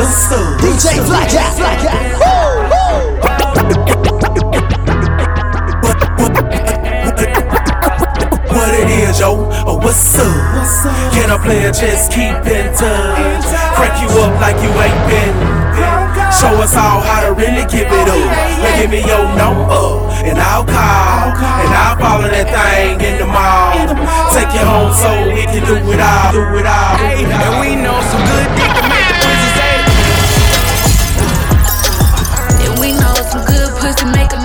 what's up? DJ Fly Cat, Fly Cat. Woo, What it is, yo? Oh, what's up? Can I play a just keep in touch? Crank you up like you ain't been. Show us all how to really give it up. Oh, now give me your number, and I'll call, and I'll follow that thing in the mall. Take you home so we can do it all, do it all. Ayy, and we know some good dick pussy make a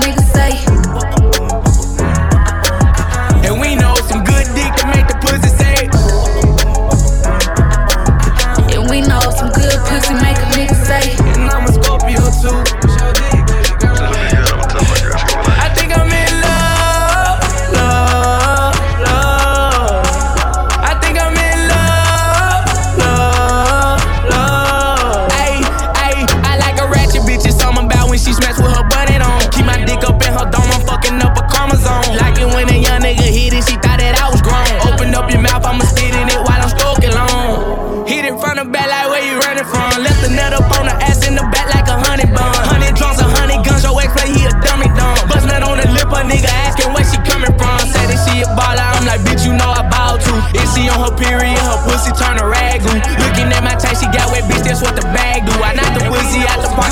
Her pussy turn a rag glue. Looking at my taste, she got wet, bitch, that's what the bag do. I knocked the pussy out the park,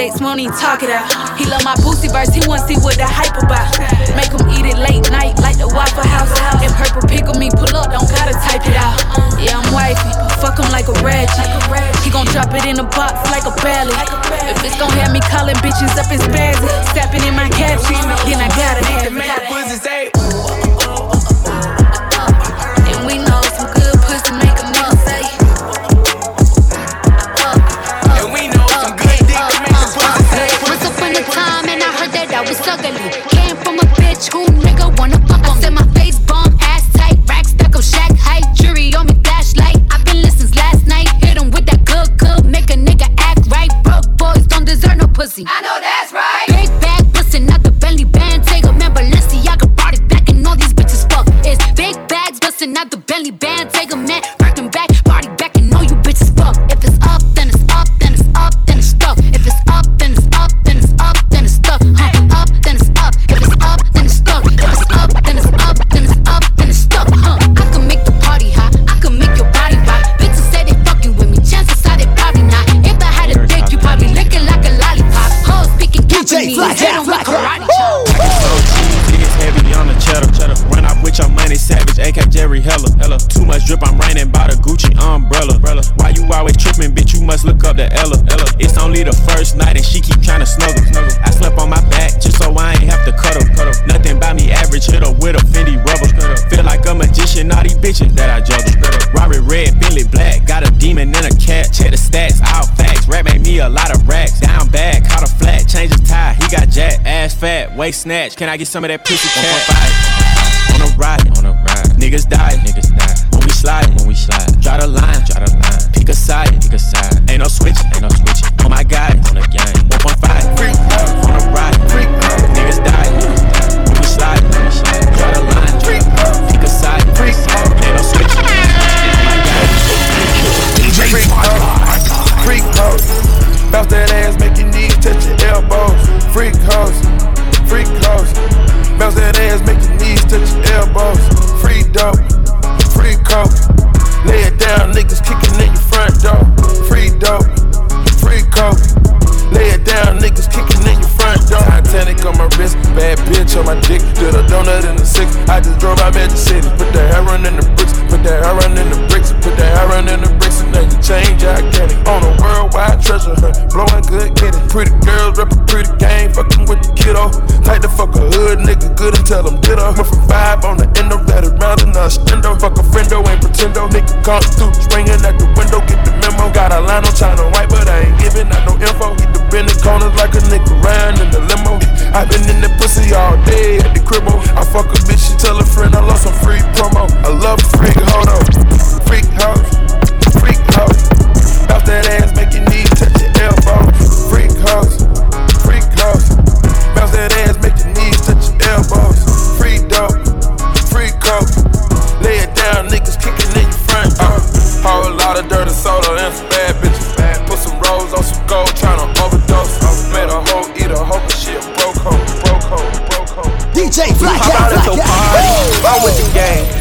Sex, money, talk it out. He love my boosie verse, he wanna see what the hype about. Make him eat it late night like the Waffle House. If purple pickle me, pull up, don't gotta type it out. Yeah, I'm wifey, fuck him like a ratchet. He gon' drop it in a box like a belly. If it's gon' have me calling bitches up in spazzy, stepping in my caption, then I gotta have the it. Ugly. Came from a bitch who nigga wanna fuck on. Said my face bomb, ass tight, rack stuck up, shack height, jury on me, flashlight. I've been listening last night. Hit 'em with that good, good, make a nigga act right. Broke boys don't deserve no pussy. I know that's a demon and a cat. Check the stats, all facts. Rap made me a lot of racks. Down bad, caught a flat, change his tie. He got jack, ass fat, waist snatch. Can I get some of that pussy cat? On a ride, on a ride. Niggas die, niggas die. When we slide, when we slide. Draw the line, draw the line. Pick a side, pick a side. Ain't no switching, ain't no switching. On oh my guy, on the gang. 1.5, freak, on a ride, freak. Niggas die, niggas die. When we slide, when we slide. Draw the line, freak. Pick a side, freak. Ain't no switching. Fly Cat. Freak hoes, bounce that ass, make your knees touch your elbows. Freak hoes, freak hoes, bounce that ass, make your knees touch your elbows. Free dope, free coke, lay it down, niggas kicking in your front door. Free dope, free coke, On my dick. Did a donut in the six. I just drove out Magic City. Put that heroin in the bricks. Put that heroin in the bricks. Put that heroin in the bricks. And then you change, it. On a worldwide treasure hunt. Blowing good, it. Pretty girls, rep a pretty game. Fucking with the kiddo. Tight the fuck a hood nigga. Good and tell them ditto. Went from five on the endo. That around in a stendo. Fuck a friendo, ain't pretendo. Nigga come through. Swinging at the window. Get the memo. Got a line on China white, but I ain't giving out no info. He the bend the corners like a nigga riding in the limo. I've been in the pussy all day at the cribbo. I fuck a bitch, she tell a friend I lost some free promo. I love a freak, hold on. Freak house, freak house. Bounce that ass, make your knees touch your elbow.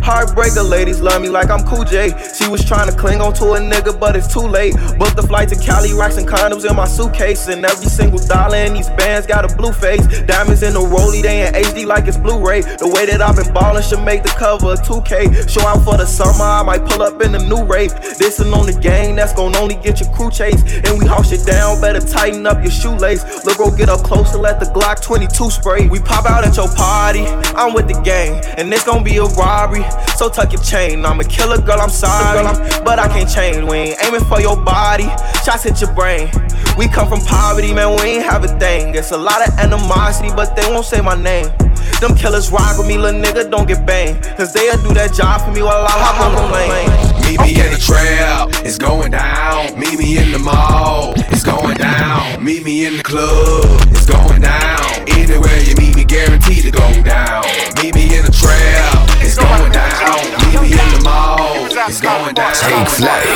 Heartbreaker ladies love me like I'm Cool J. She was trying to cling on to a nigga, but it's too late. Booked the flight to Cali, racks and condoms in my suitcase. And every single dollar in these bands got a blue face. Diamonds in the rollie, they in HD like it's Blu-ray. The way that I've been ballin' should make the cover a 2K. Show out for the summer, I might pull up in the new rave. This'n on the gang, that's gon' only get your crew chase. And we house it down, better tighten up your shoelace. Look, bro, get up close and let the Glock 22 spray. We pop out at your party, I'm with the gang, and it's gon' be a robbery. So tuck your chain, I'm a killer girl, I'm sorry. But I can't change, we ain't aiming for your body. Shots hit your brain. We come from poverty, man, we ain't have a thing. It's a lot of animosity, but they won't say my name. Them killers rock with me, little nigga, don't get banged. Cause they'll do that job for me while I hop on the plane. Meet me in the trap, it's going down. Meet me in the mall, it's going down. Meet me in the club, it's going down. Anywhere you meet me, guaranteed to go down. Meet me Take flight.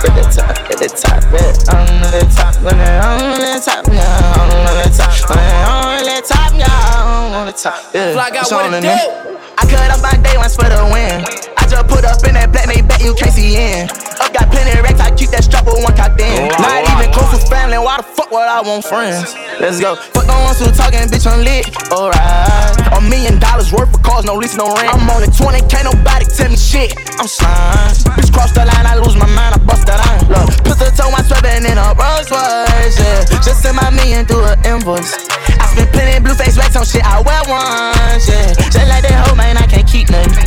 At the top, at the top, yeah. I'm at the top, when I'm on the top, yeah. I'm on the top, when I'm on the top, yeah. On the top, yeah. Fly guy, what it do? I cut up my day ones for the win. I just put up in that black, they bet you can't see in. Up got plenty of racks, I keep that strap with one cop in. Not even close with family, why the fuck would I want friends? Let's go. Fuck the ones who talking, bitch, I'm lit. Alright. A million dollars worth of cars, no lease, no rent. I'm on the 20, can't nobody tell me shit. I'm slime. Bitch, cross the line, I lose my mind, I bust that line. Look, put the toe, my sweating in a Rolls Royce, yeah. Just send my million through an invoice. I spent plenty blue face racks on shit I wear once, yeah. Just like that hoe, man, I can't keep nothing.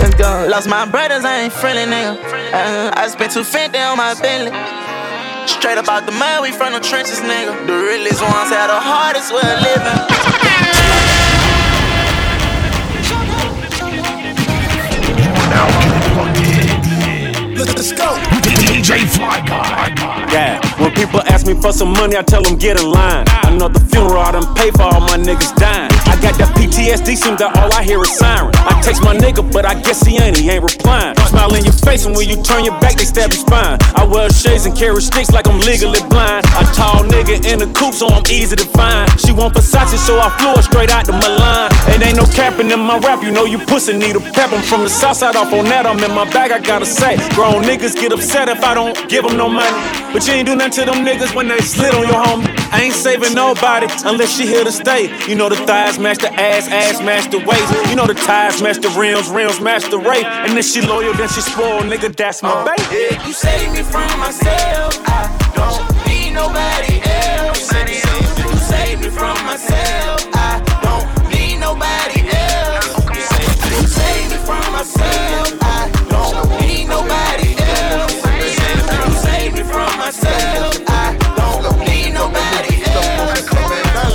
Let's go. Lost my brothers, I ain't friendly, nigga. Uh, I spent 250 on my Bentley. Straight up out the mud, we from the trenches, nigga. The realest ones had the hardest way of living. DJ Fly Guy. Yeah, when people ask me for some money, I tell them get in line. Another funeral, I done pay for all my niggas dying. Got that PTSD, seems that all I hear is siren. I text my nigga, but I guess he ain't, he ain't replying. Smile in your face, and when you turn your back, they stab your spine. I wear shades and carry sticks like I'm legally blind. A tall nigga in a coupe, so I'm easy to find. She want Versace, so I flew her straight out to Milan. It ain't no capping in my rap, you know you pussy need a pep. I'm from the south side off on that, I'm in my bag, I gotta say. Grown niggas get upset if I don't give them no money. But you ain't do nothing to them niggas when they slid on your home. I ain't saving nobody unless she here to stay. You know the thighs match the ass, ass match the waist. You know the ties match the rims, rims match the rate. And if she loyal, then she spoiled, nigga, that's my uh, baby. You save me from myself. I don't need nobody else. You save me from myself. I don't need nobody else. You save me from myself. I don't need nobody else. You save me from myself.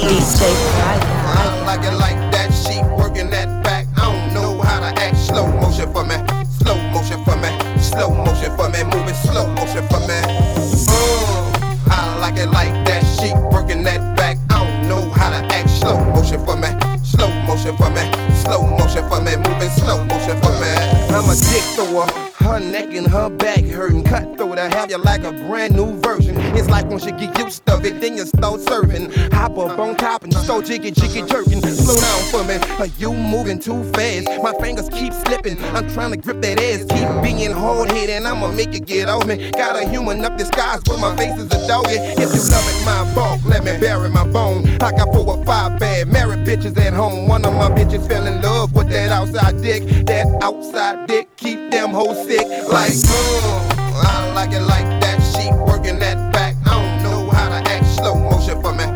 Please take right. I like it like that. She working that back. I don't know how to act. Slow motion for me. Slow motion for me. Slow motion for me. Moving slow motion for me. Mm. I like it like that. She working that back. I don't know how to act. Slow motion for me. Slow motion for me. Slow motion for me. Moving slow motion for me. I'm a dick thrower. Her neck and her back hurting. Cut through to have you like a brand new version it's like once you get used to it, then you start serving. Hop up on top and start jiggy jiggy jerking. Slow down for me. Are you moving too fast? My fingers keep slipping. I'm trying to grip that ass. Keep being hard headed. I'ma make you get off me. Got a human up disguise, but my face is a doggy. If you love it, my bulk, let me bury my bone. I got four or five bad married bitches at home. One of my bitches fell in love with that outside dick. That outside dick keep them hoes sick. Like, mm, I like it like that. She working that Slow motion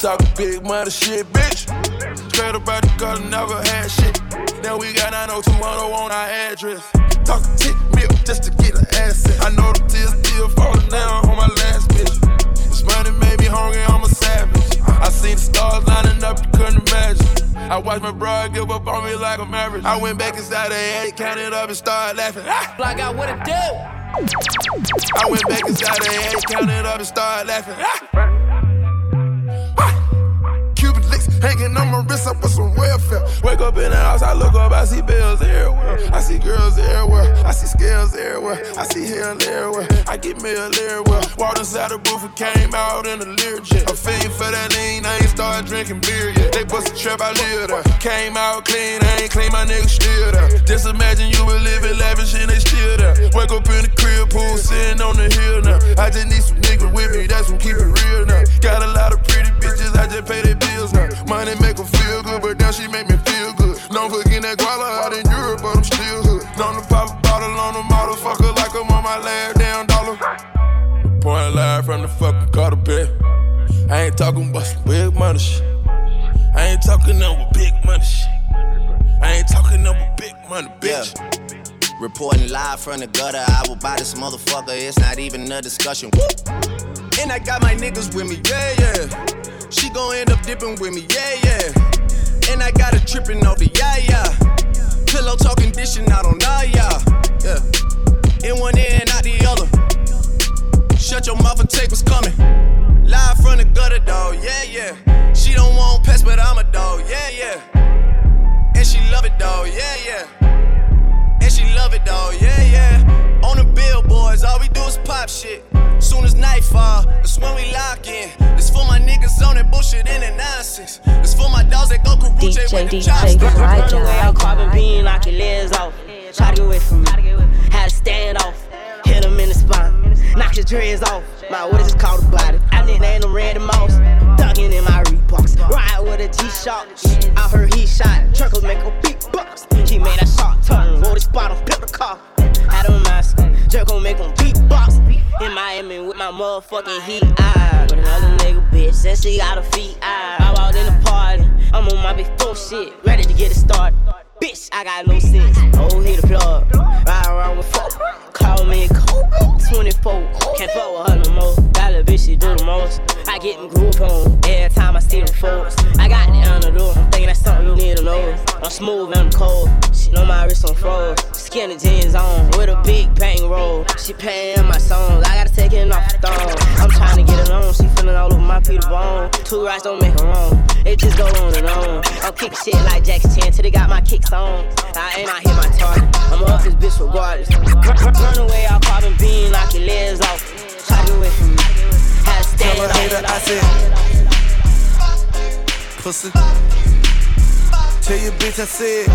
talking big money shit, bitch. Straight about the gutter, never had shit. Now we got 90210 on our address. Talking tick milk just to get an asset. I know the tears still falling down on my last bitch. This money made me hungry, I'm a savage. I seen the stars lining up, you couldn't imagine. I watched my bro give up on me like a marriage. I went back inside the head, counted up and started laughing. Ah! Block out what it do. I went back inside the head, counted up and started laughing. Ah! Up in the house, I look up, I see bills everywhere. I see girls everywhere, I see scales everywhere, I see hair everywhere. I get mail everywhere. Walked inside the booth and came out in a lyric. I'm fiend for that lean, I ain't started drinking beer yet. They bust a trap, I live. Came out clean, I ain't clean, my nigga still there. Just imagine you been living lavish and they still there. Wake up in the crib, pool, sitting on the hill now. I just need some niggas with me, that's what keep it real now. Got a lot of pretty bitches, I just pay their bills now. Money make her feel good, but now she make me feel good. Known for getting that guala out in Europe, but I'm still hood. Known to pop a bottle on a motherfucker like I'm on my last damn dollar. Point live from the fucking Carter pit. I ain't talking about some big money shit. I ain't talking with big money shit. I ain't talking with big money, bitch. Reporting live from the gutter, I will buy this motherfucker. It's not even a discussion. Woo! And I got my niggas with me, yeah, yeah. She gon' end up dipping with me, yeah, yeah. And I got her tripping over, yeah, yeah. Pillow talking, dishing out on nah, yeah. Yeah. In one ear and out the other. Shut your mouth and take what's coming. Live from the gutter, dog, yeah, yeah. She don't want pets, but I'm a dog, yeah, yeah. And she love it, dog, yeah, yeah. And she love it, dog, yeah, yeah. On the billboards, all we do is pop shit. Soon as nightfall, that's when we lock in. It's for my niggas on that bullshit and that nonsense. It's for my dogs that go karuche DJ, with the DJ, chopsticks. Fly Run away, I'm Guy. carbon bean, knock your legs off. Try to get away from me. Had to stand off. Hit him in the spine. Knock your dreads off. My what is this called a body? I nicknamed him Randy Moss. In my Reeboks. Ride with a G-Shock. I heard he shot. Truckles make a big bucks. He made a shot turn. Roll the spot on, flip the car. Had him mask. Jerk gon' make him beatbox. In Miami with my motherfucking heat. I with another nigga bitch. Said she got a feet. I, I walked in the party. I'm on my four shit. Ready to get it started. Bitch, I got no sense. Oh, hit the plug. Ride around with four. Call me Kobe. 24. Can't fuck with her no more. A bitch, she do the most. I get them group on every time I see them folks. I got the underdog. I'm thinking that's something you need to know. I'm smooth and I'm cold. She know my wrist on froze. Skinny jeans on with a big bang roll. She paying my songs. I gotta take it off the thong. I'm trying to get it on. She feeling all over my Peter Bone. Two rights don't make her wrong. It just go on and on. I'm kick shit like Jack's 10 till they got my kicks on. I ain't out hit my target. I'm off this bitch regardless. Run, run away, I'll carbon bean, knock your legs off. Try to get away from me. Had to Tell stand a off. hater I said, pussy. Tell your bitch I said,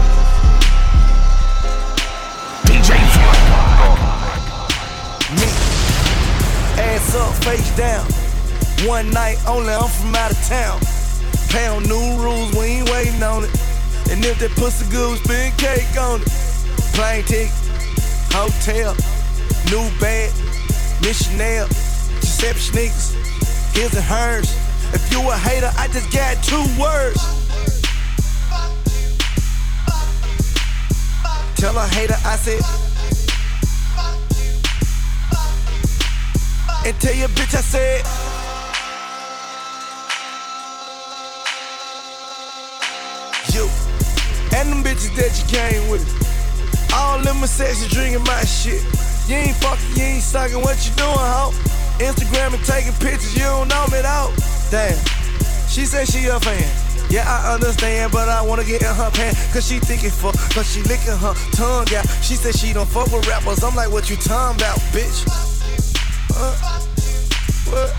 DJ me. Ass up, face down. One night only, I'm from out of town. Pound new rules, we ain't waiting on it. And if that pussy good, spin cake on it. Plane ticket, hotel, new bag, missionary, Giuseppe sneakers, his and hers. If you a hater, I just got two words. Tell a hater I said. And tell your bitch I said. And them bitches that you came with. All them sexy drinking my shit. You ain't fucking, you ain't sucking, what you doing, ho? Instagram and taking pictures, you don't know me though. Damn, she said she a fan. Yeah, I understand, but I wanna get in her pants. Cause she thinking fuck, cause she licking her tongue out. She said she don't fuck with rappers. I'm like, what you talking about, bitch? What?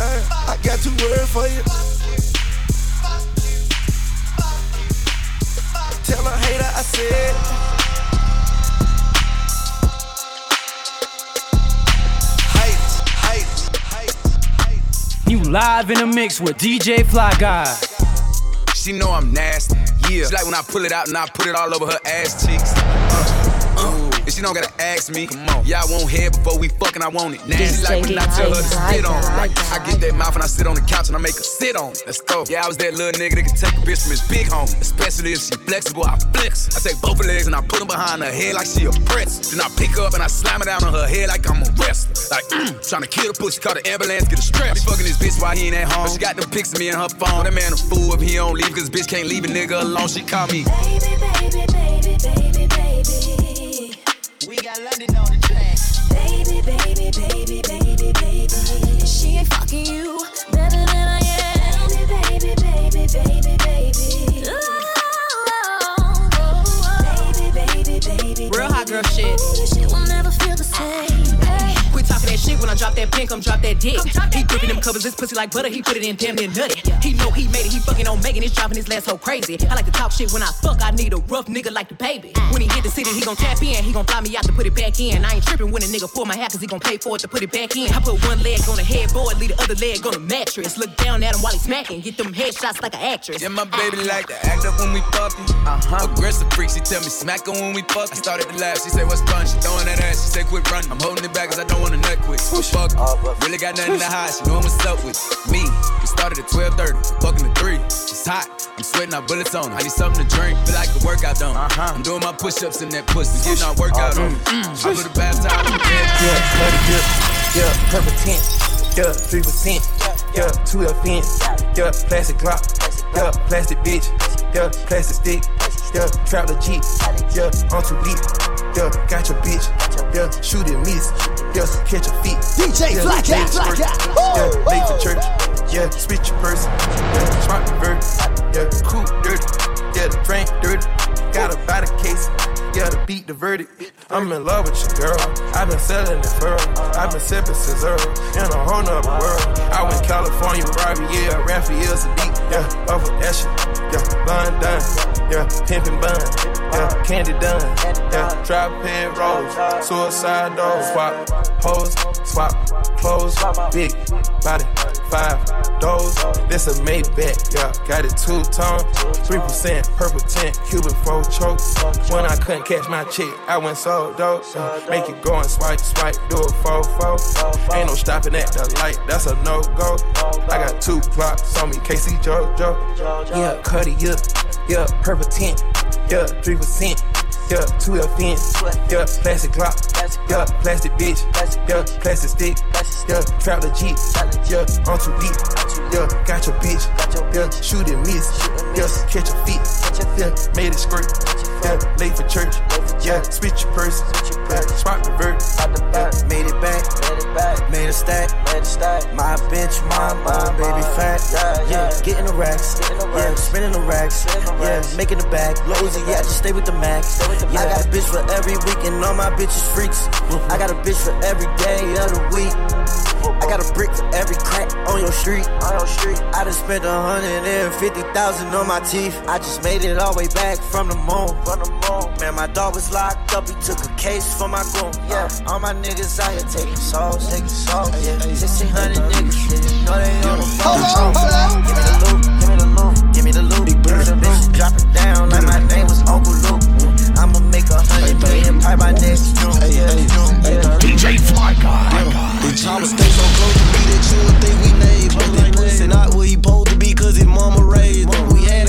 I got two words for you. I said. You live in the mix with DJ Fly Guy. She know I'm nasty. Yeah. She like when I pull it out and I put it all over her ass cheeks. And she don't gotta ask me. Come on. Yeah, I want head before we fucking. I want it now. She like when I tell her to spit on. Like I get that mouth and I sit on the couch and I make her sit on. it. Let's go. Yeah, I was that little nigga that can take a bitch from his big home. Especially if she flexible, I flex. I take both her legs and I put them behind her head like she a press. Then I pick up and I slam it down on her head like I'm a wrestler. Like, mm, trying to kill the pussy, call the ambulance, get a strap. Be fucking this bitch while he ain't at home. But she got them pics of me in her phone. That man a fool if he don't leave, cause bitch can't leave a nigga alone. She call me. Baby, baby, baby, baby, baby. Got London on the track. Baby, baby, baby, baby, baby. She ain't when I drop that pin, come drop that dick. He gripping them covers, his pussy like butter, he put it in damn near nutty. He know he made it, he fucking on Megan, it's driving his last so crazy. I like to talk shit when I fuck, I need a rough nigga like the baby. When he hit the city, he gon' tap in, he gon' fly me out to put it back in. I ain't tripping when a nigga pull my hat, cause he gon' pay for it to put it back in. I put one leg on the headboard, leave the other leg on the mattress. Look down at him while he smacking, get them headshots like an actress. Yeah, my baby like to act up when we fucking. Uh-huh. Aggressive freak, she tell me smack her when we fuck. I started to laugh, she said what's fun? She throwing that ass, she said quit running. I'm holding it back cause I don't wanna nut quick. Fuck, it. really got nothing to hide. She know I'm what's up with me. We started at 12:30, fucking at three. It's hot, I'm sweating out bullets on. I need something to drink, feel like a workout done. Uh-huh. I'm doing my push-ups in that pussy, getting our workout on. I put a bath towel on the bed. Yeah, grip. Yeah, purple tint. Yeah, three percent. Yeah, two fence. Yeah, plastic Glock. Yeah, plastic bitch. Yeah, plastic stick. Yeah, trap the Jeep. Yeah, on too deep. Yeah, got your bitch. Yeah, shoot and miss. Yeah, catch your feet. DJ yeah, Fly Cat, late Fly for- Cat. Yeah, late for church. Yeah, switch your purse. Yeah, smart reverse. Yeah, cool dirty. Yeah, the drink dirty. Gotta a body case. Yeah, to beat the verdict. I'm in love with you, girl. I've been selling it for I've been sipping early. In a whole nother world. I went California, Riviera, Raphael's a beat. Yeah, over shit. Yeah, London. Yeah, pimpin' bun. Yeah, candy done. Yeah, drop head rolls. Suicide doors. Swap pose. Swap clothes. Big body. Five doors. This a Maybach. Yeah, got it two tone. Three percent purple tint. Cuban four choke. When I couldn't catch my chick, I went so dope. Yeah, make it go and swipe, swipe. Do a four four. Ain't no stopping at the light. That's a no go. I got two clocks on me. K-Ci Jojo. Yeah, Cuddy up. Yeah, purple tint. Yeah, three percent. Yeah, two fence. Yeah, plastic Glock. Yeah, plastic bitch. Yeah, plastic stick. Yeah, trap Jeep. Yeah, on too deep. Yeah, got your bitch. Yeah, shoot and miss. Yeah, catch your feet. Yeah, made it squirt. Yeah, late for church. Yeah, switch your purse. Yeah, spot revert. Yeah, made it back. Made a stack. My bitch, my my baby fat. Yeah, getting the racks. Yeah, spinning the racks. Yeah, making the bag. Lows, yeah, just stay with the max. Yeah, I got a bitch for every week and all my bitches freaks. I got a bitch for every day of the week. Got a brick for every crack on your street. On your street. I just spent a hundred and fifty thousand on my teeth. I just made it all the way back from the moon. From the moon. Man, my dog was locked up. He took a case for my goon. Yeah, all my niggas out here taking souls, taking souls. Yeah, sixteen hundred niggas. You know they on the phone. Hold on, hold on. Give me the loot, give me the loot, give me the loot. Me the bitch, drop it down like my name was Uncle Luke. DJ Fly stay so close to me that you think we neighbors. That pussy not where he supposed to be cause his mama raised. We had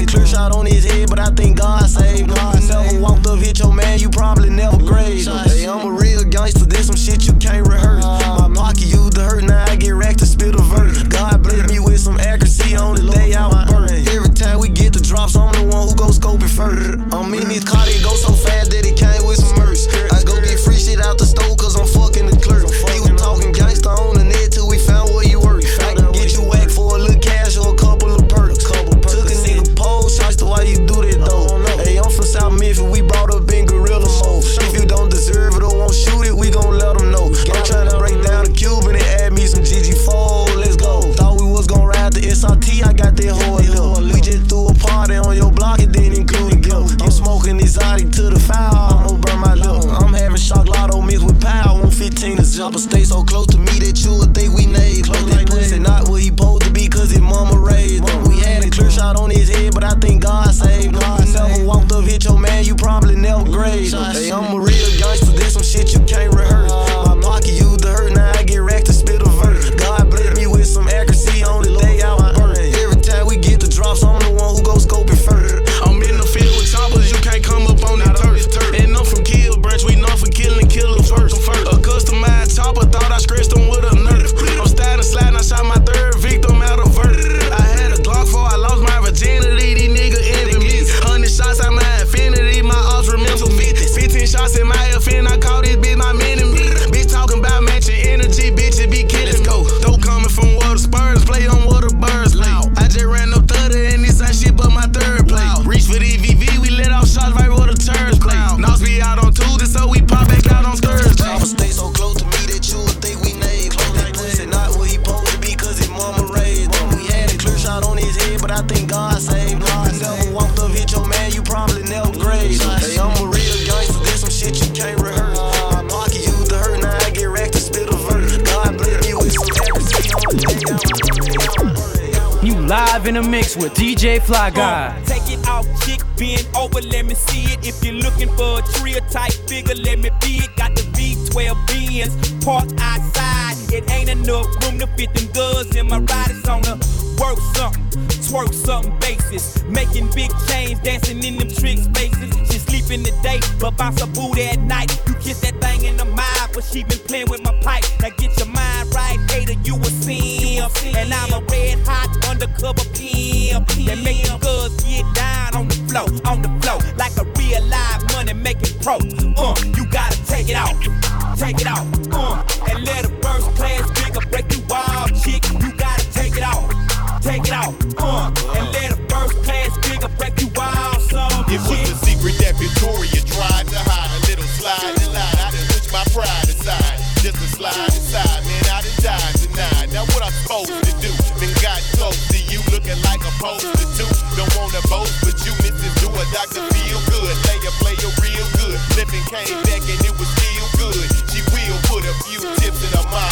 Jumper stay so close to me that you would think we neighbors. That pussy not what he supposed to be, cause his mama raised him. We had a clear shot on his head, but I think God saved him. You never walked up, hit your man, you probably never grazed him. Hey, I'm a real gangster, there's some shit live in a mix with DJ Fly uh, Guy. Take it off, chick, bend over, let me see it. If you're looking for a trio type figure, let me be it. Got the V12 Benz parked outside. It ain't enough room to fit them goods in my ride. It's on a work something, twerk something basis. Making big change, dancing in them trick spaces. She sleep in the day, but bounce a booty at night. You kiss that thing in the mouth, but she been playing with my pipe. Now get your mind right, hater, you a simp. And I'm a red hot undercover pimp. That make the girls get down on the floor, on the floor, like a real live money making pro. Uh, you gotta take it off, take it off, uh, and let a first class uh, and let a first class figure break you off, some It was a secret that Victoria tried to hide. A little slide and line. I done switch my pride aside. Just a slide aside, man. I done died tonight. Now what I'm supposed to do? Then got close to you, looking like a poster too. Don't wanna boast, but you Mrs. Do a doctor feel good. Play a player real good. Flipping came back and it was still good. She will put a few tips in her mouth.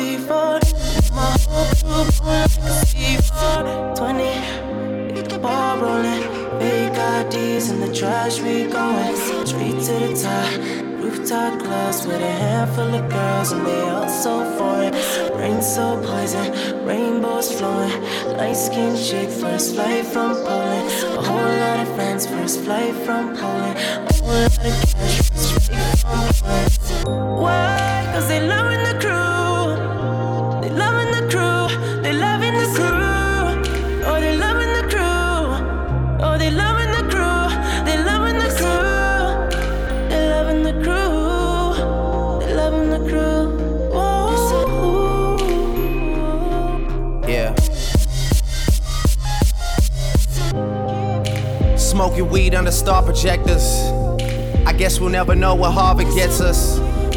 C4. My whole crew blowing like a C4. 20, get the ball rolling. Big IDs in the trash, we going straight to the top. Rooftop clubs with a handful of girls, and they all so foreign. Rain so poison, rainbows flowing. Light skinned chick, first flight from Poland. A whole lot of friends, first flight from Poland. A whole lot of cash, from Poland. Why? Cause they loving Smoking weed under star projectors. I guess we'll never know what Harvard gets us.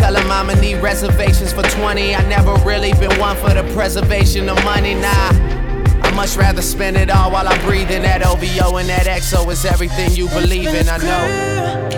Tell him I'ma need reservations for 20. I never really been one for the preservation of money, nah. I much rather spend it all while I'm breathing. That OVO and that XO is everything you believe in, I know.